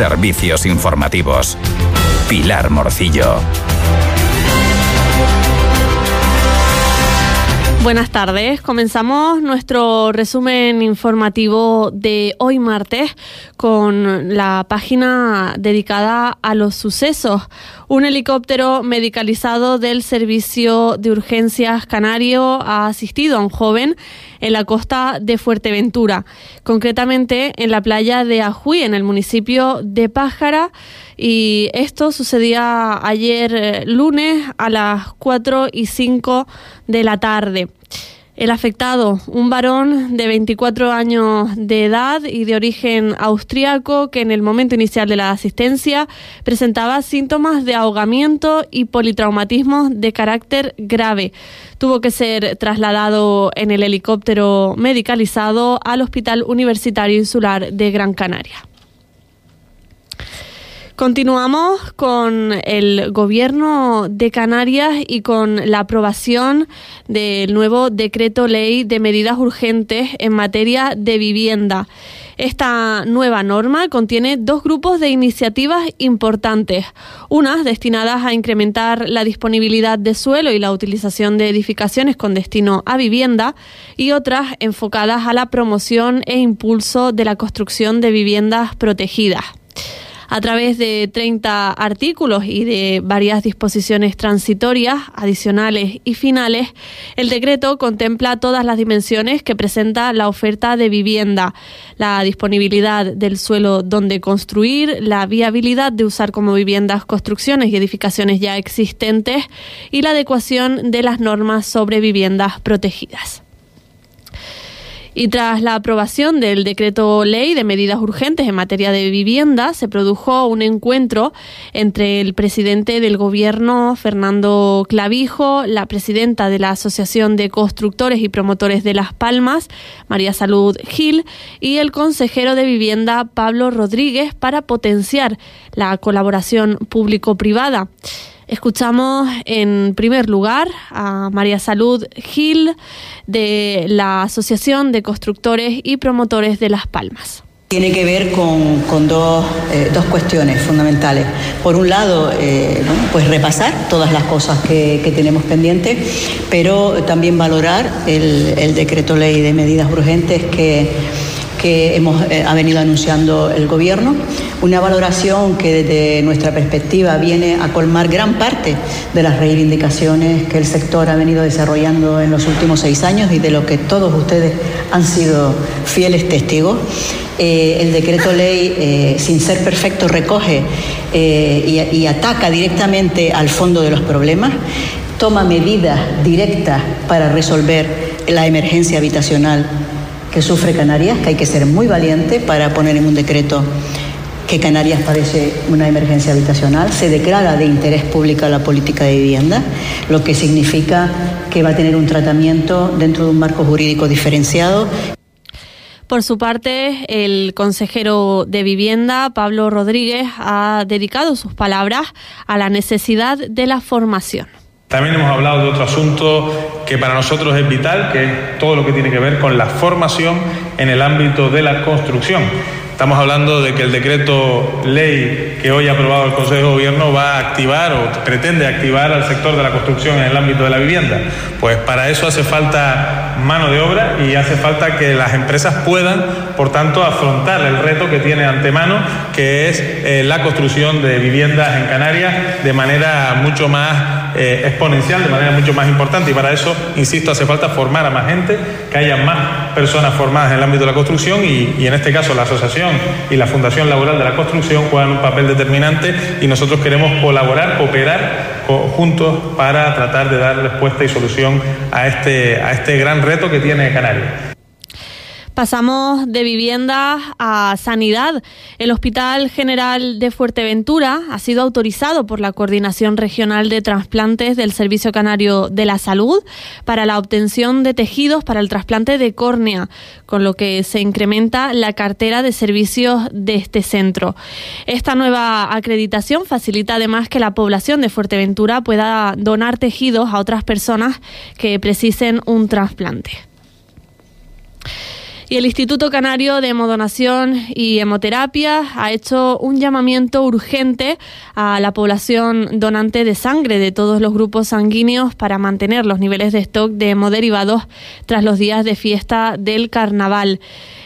Servicios informativos. Pilar Morcillo. Buenas tardes. Comenzamos nuestro resumen informativo de hoy martes con la página dedicada a los sucesos. Un helicóptero medicalizado del Servicio de Urgencias Canario ha asistido a un joven en la costa de Fuerteventura, concretamente en la playa de Ajuy, en el municipio de Pájara. Y esto sucedía ayer eh, lunes a las 4 y 5 de la tarde. El afectado, un varón de 24 años de edad y de origen austriaco que en el momento inicial de la asistencia presentaba síntomas de ahogamiento y politraumatismos de carácter grave. Tuvo que ser trasladado en el helicóptero medicalizado al Hospital Universitario Insular de Gran Canaria. Continuamos con el gobierno de Canarias y con la aprobación del nuevo decreto ley de medidas urgentes en materia de vivienda. Esta nueva norma contiene dos grupos de iniciativas importantes, unas destinadas a incrementar la disponibilidad de suelo y la utilización de edificaciones con destino a vivienda y otras enfocadas a la promoción e impulso de la construcción de viviendas protegidas a través de 30 artículos y de varias disposiciones transitorias, adicionales y finales, el decreto contempla todas las dimensiones que presenta la oferta de vivienda, la disponibilidad del suelo donde construir, la viabilidad de usar como viviendas construcciones y edificaciones ya existentes y la adecuación de las normas sobre viviendas protegidas. Y tras la aprobación del decreto ley de medidas urgentes en materia de vivienda, se produjo un encuentro entre el presidente del gobierno, Fernando Clavijo, la presidenta de la Asociación de Constructores y Promotores de Las Palmas, María Salud Gil, y el consejero de vivienda, Pablo Rodríguez, para potenciar la colaboración público-privada. Escuchamos en primer lugar a María Salud Gil de la Asociación de Constructores y Promotores de Las Palmas. Tiene que ver con, dos, eh, dos, cuestiones fundamentales. Por un lado, eh, pues repasar todas las cosas que, tenemos pendientes, pero también valorar el, el decreto ley de medidas urgentes que que hemos, eh, ha venido anunciando el Gobierno, una valoración que desde nuestra perspectiva viene a colmar gran parte de las reivindicaciones que el sector ha venido desarrollando en los últimos seis años y de lo que todos ustedes han sido fieles testigos. Eh, el decreto ley, eh, sin ser perfecto, recoge y ataca directamente al fondo de los problemas, toma medidas directas para resolver la emergencia habitacional que sufre Canarias, que hay que ser muy valiente para poner en un decreto que Canarias padece una emergencia habitacional, se declara de interés público la política de vivienda, lo que significa que va a tener un tratamiento dentro de un marco jurídico diferenciado. Por su parte, el consejero de Vivienda, Pablo Rodríguez, ha dedicado sus palabras a la necesidad de la formación. También hemos hablado de otro asunto que para nosotros es vital, que es todo lo que tiene que ver con la formación en el ámbito de la construcción. Estamos hablando de que el decreto ley que hoy ha aprobado el Consejo de Gobierno va a activar o pretende activar al sector de la construcción en el ámbito de la vivienda. Pues para eso hace falta mano de obra y hace falta que las empresas puedan, por tanto, afrontar el reto que tiene antemano, que es eh, la construcción de viviendas en Canarias de manera mucho más eh, exponencial, de manera mucho más importante. Y para eso, insisto, hace falta formar a más gente, que haya más personas formadas en el ámbito de la construcción y, y en este caso la asociación y la Fundación Laboral de la Construcción juegan un papel determinante y nosotros queremos colaborar, cooperar juntos para tratar de dar respuesta y solución a este, a este gran reto que tiene Canarias. Pasamos de vivienda a sanidad. El Hospital General de Fuerteventura ha sido autorizado por la Coordinación Regional de Trasplantes del Servicio Canario de la Salud para la obtención de tejidos para el trasplante de córnea, con lo que se incrementa la cartera de servicios de este centro. Esta nueva acreditación facilita además que la población de Fuerteventura pueda donar tejidos a otras personas que precisen un trasplante. Y el Instituto Canario de Hemodonación y Hemoterapia ha hecho un llamamiento urgente a la población donante de sangre de todos los grupos sanguíneos para mantener los niveles de stock de hemoderivados tras los días de fiesta del carnaval.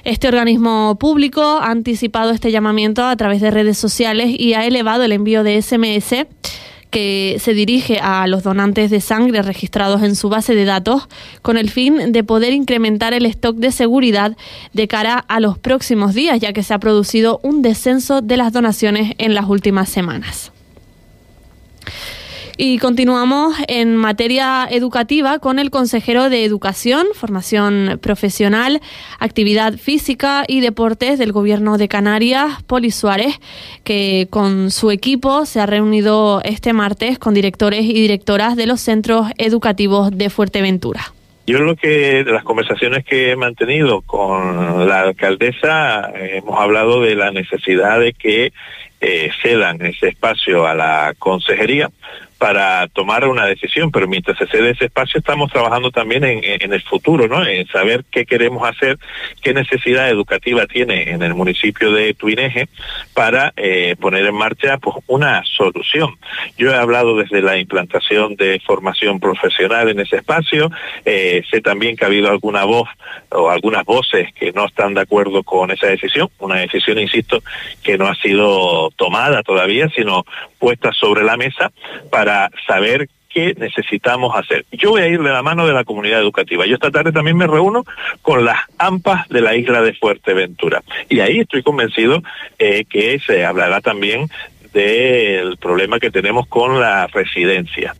Este organismo público ha anticipado este llamamiento a través de redes sociales y ha elevado el envío de SMS que se dirige a los donantes de sangre registrados en su base de datos con el fin de poder incrementar el stock de seguridad de cara a los próximos días, ya que se ha producido un descenso de las donaciones en las últimas semanas. Y continuamos en materia educativa con el consejero de Educación, Formación Profesional, Actividad Física y Deportes del Gobierno de Canarias, Poli Suárez, que con su equipo se ha reunido este martes con directores y directoras de los centros educativos de Fuerteventura. Yo lo que, de las conversaciones que he mantenido con la alcaldesa, hemos hablado de la necesidad de que eh, cedan ese espacio a la consejería para tomar una decisión, pero mientras se cede ese espacio estamos trabajando también en, el futuro, ¿no? En saber qué queremos hacer, qué necesidad educativa tiene en el municipio de Tuineje para eh, poner en marcha pues una solución. Yo he hablado desde la implantación de formación profesional en ese espacio, eh, sé también que ha habido alguna voz o algunas voces que no están de acuerdo con esa decisión, una decisión, insisto, que no ha sido tomada todavía, sino puesta sobre la mesa para saber qué necesitamos hacer. Yo voy a ir de la mano de la comunidad educativa. Yo esta tarde también me reúno con las AMPAs de la isla de Fuerteventura. Y ahí estoy convencido eh, que se hablará también del problema que tenemos con la residencia.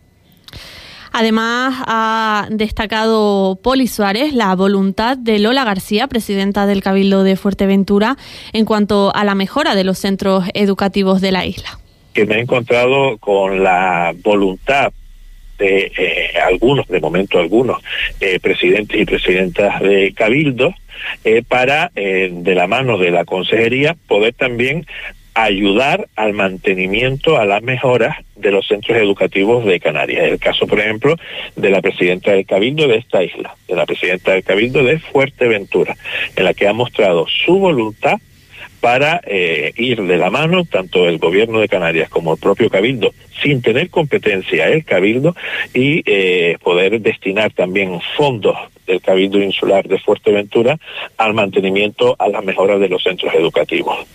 Además, ha destacado Poli Suárez la voluntad de Lola García, presidenta del Cabildo de Fuerteventura, en cuanto a la mejora de los centros educativos de la isla. Que me he encontrado con la voluntad de eh, algunos, de momento algunos, eh, presidentes y presidentas de Cabildo, eh, para, de la mano de la consejería, poder también ayudar al mantenimiento, a las mejoras de los centros educativos de Canarias. El caso, por ejemplo, de la presidenta del Cabildo de esta isla, de la presidenta del Cabildo de Fuerteventura, en la que ha mostrado su voluntad para eh, ir de la mano, tanto el gobierno de Canarias como el propio Cabildo, sin tener competencia el Cabildo, y eh, poder destinar también fondos del Cabildo Insular de Fuerteventura al mantenimiento, a las mejoras de los centros educativos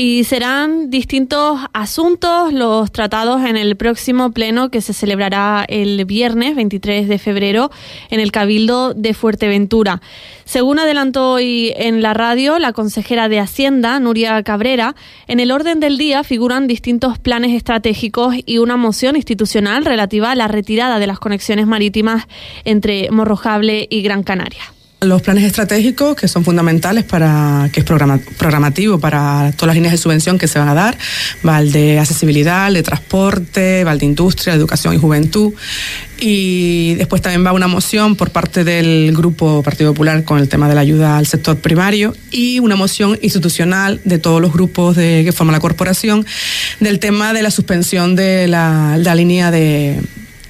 y serán distintos asuntos los tratados en el próximo pleno que se celebrará el viernes 23 de febrero en el Cabildo de Fuerteventura. Según adelantó hoy en la radio la consejera de Hacienda, Nuria Cabrera, en el orden del día figuran distintos planes estratégicos y una moción institucional relativa a la retirada de las conexiones marítimas entre Morrojable y Gran Canaria. Los planes estratégicos, que son fundamentales para, que es programativo para todas las líneas de subvención que se van a dar, va el de accesibilidad, el de transporte, va el de industria, educación y juventud. Y después también va una moción por parte del Grupo Partido Popular con el tema de la ayuda al sector primario y una moción institucional de todos los grupos de, que forman la corporación del tema de la suspensión de la línea de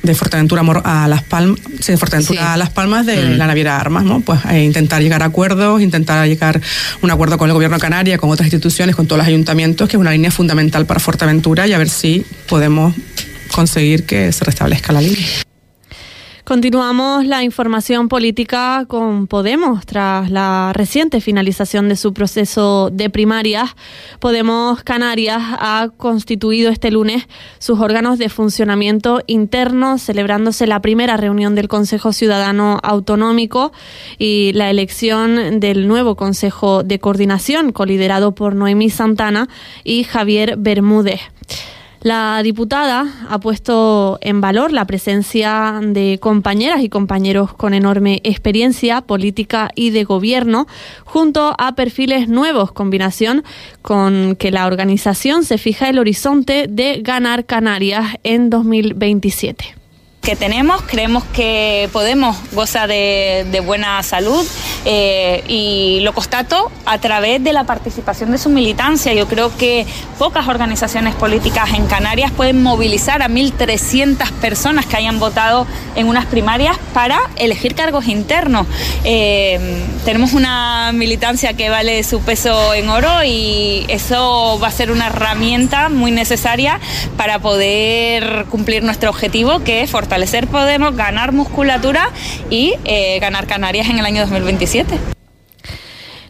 de Fuerteventura a Las Palmas, de Fuerteventura a Las Palmas de mm. la naviera Armas, ¿no? Pues eh, intentar llegar a acuerdos, intentar llegar a un acuerdo con el gobierno de Canarias, con otras instituciones, con todos los ayuntamientos, que es una línea fundamental para Fuerteventura y a ver si podemos conseguir que se restablezca la línea. Continuamos la información política con Podemos. Tras la reciente finalización de su proceso de primarias, Podemos Canarias ha constituido este lunes sus órganos de funcionamiento interno, celebrándose la primera reunión del Consejo Ciudadano Autonómico y la elección del nuevo Consejo de Coordinación, coliderado por Noemí Santana y Javier Bermúdez. La diputada ha puesto en valor la presencia de compañeras y compañeros con enorme experiencia política y de gobierno, junto a perfiles nuevos, combinación con que la organización se fija el horizonte de ganar Canarias en 2027 tenemos, creemos que Podemos goza de, buena salud eh, y lo constato a través de la participación de su militancia. Yo creo que pocas organizaciones políticas en Canarias pueden movilizar a 1.300 personas que hayan votado en unas primarias para elegir cargos internos. Eh, tenemos una militancia que vale su peso en oro y eso va a ser una herramienta muy necesaria para poder cumplir nuestro objetivo, que es fortalecer Podemos, ganar musculatura y eh, ganar Canarias en el año 2027.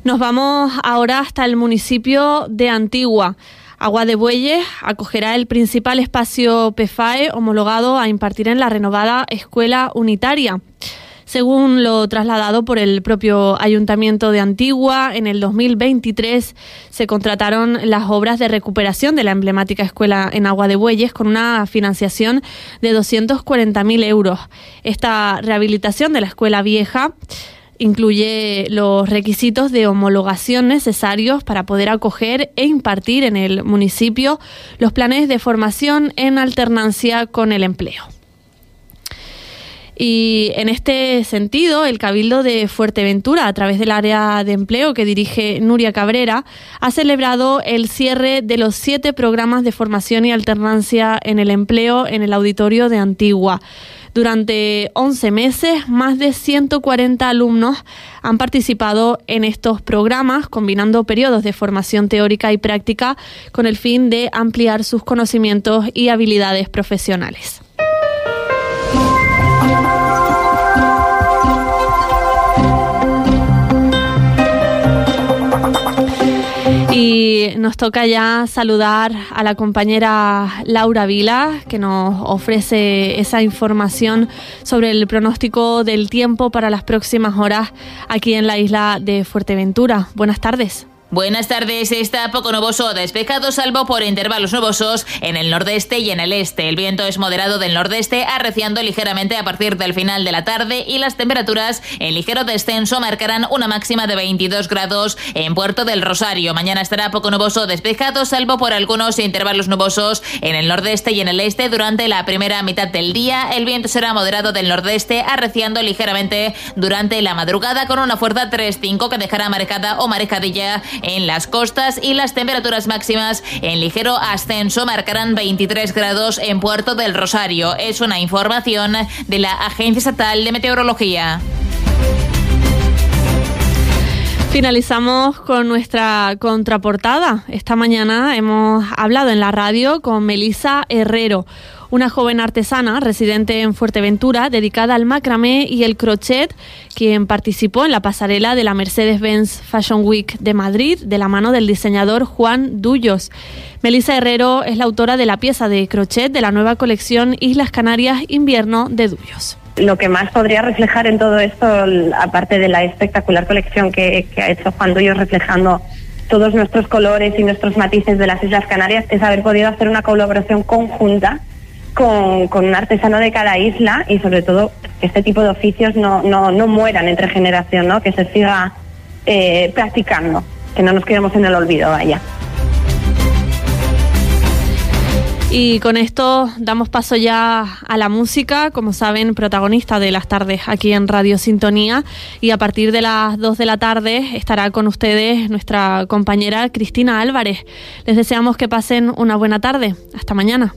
Nos vamos ahora hasta el municipio de Antigua. Agua de Bueyes acogerá el principal espacio PFAE homologado a impartir en la renovada escuela unitaria. Según lo trasladado por el propio Ayuntamiento de Antigua, en el 2023 se contrataron las obras de recuperación de la emblemática escuela en Agua de Bueyes con una financiación de 240.000 euros. Esta rehabilitación de la escuela vieja incluye los requisitos de homologación necesarios para poder acoger e impartir en el municipio los planes de formación en alternancia con el empleo. Y en este sentido, el Cabildo de Fuerteventura, a través del área de empleo que dirige Nuria Cabrera, ha celebrado el cierre de los siete programas de formación y alternancia en el empleo en el auditorio de Antigua. Durante 11 meses, más de 140 alumnos han participado en estos programas, combinando periodos de formación teórica y práctica con el fin de ampliar sus conocimientos y habilidades profesionales. Nos toca ya saludar a la compañera Laura Vila, que nos ofrece esa información sobre el pronóstico del tiempo para las próximas horas aquí en la isla de Fuerteventura. Buenas tardes. Buenas tardes, está poco nuboso, despejado salvo por intervalos nubosos en el nordeste y en el este. El viento es moderado del nordeste, arreciando ligeramente a partir del final de la tarde y las temperaturas en ligero descenso marcarán una máxima de 22 grados en Puerto del Rosario. Mañana estará poco nuboso, despejado salvo por algunos intervalos nubosos en el nordeste y en el este durante la primera mitad del día. El viento será moderado del nordeste, arreciando ligeramente durante la madrugada con una fuerza 3-5 que dejará marcada o marcadilla en las costas y las temperaturas máximas en ligero ascenso marcarán 23 grados en Puerto del Rosario. Es una información de la Agencia Estatal de Meteorología. Finalizamos con nuestra contraportada. Esta mañana hemos hablado en la radio con Melisa Herrero una joven artesana residente en Fuerteventura dedicada al macramé y el crochet, quien participó en la pasarela de la Mercedes-Benz Fashion Week de Madrid de la mano del diseñador Juan Dullos. Melissa Herrero es la autora de la pieza de crochet de la nueva colección Islas Canarias Invierno de Dullos lo que más podría reflejar en todo esto, aparte de la espectacular colección que, ha hecho Juan Dullos reflejando todos nuestros colores y nuestros matices de las Islas Canarias, es haber podido hacer una colaboración conjunta con, un artesano de cada isla y sobre todo que este tipo de oficios no, no, mueran entre generación, ¿no? que se siga eh, practicando, que no nos quedemos en el olvido, vaya. Y con esto damos paso ya a la música, como saben, protagonista de las tardes aquí en Radio Sintonía. Y a partir de las 2 de la tarde estará con ustedes nuestra compañera Cristina Álvarez. Les deseamos que pasen una buena tarde. Hasta mañana.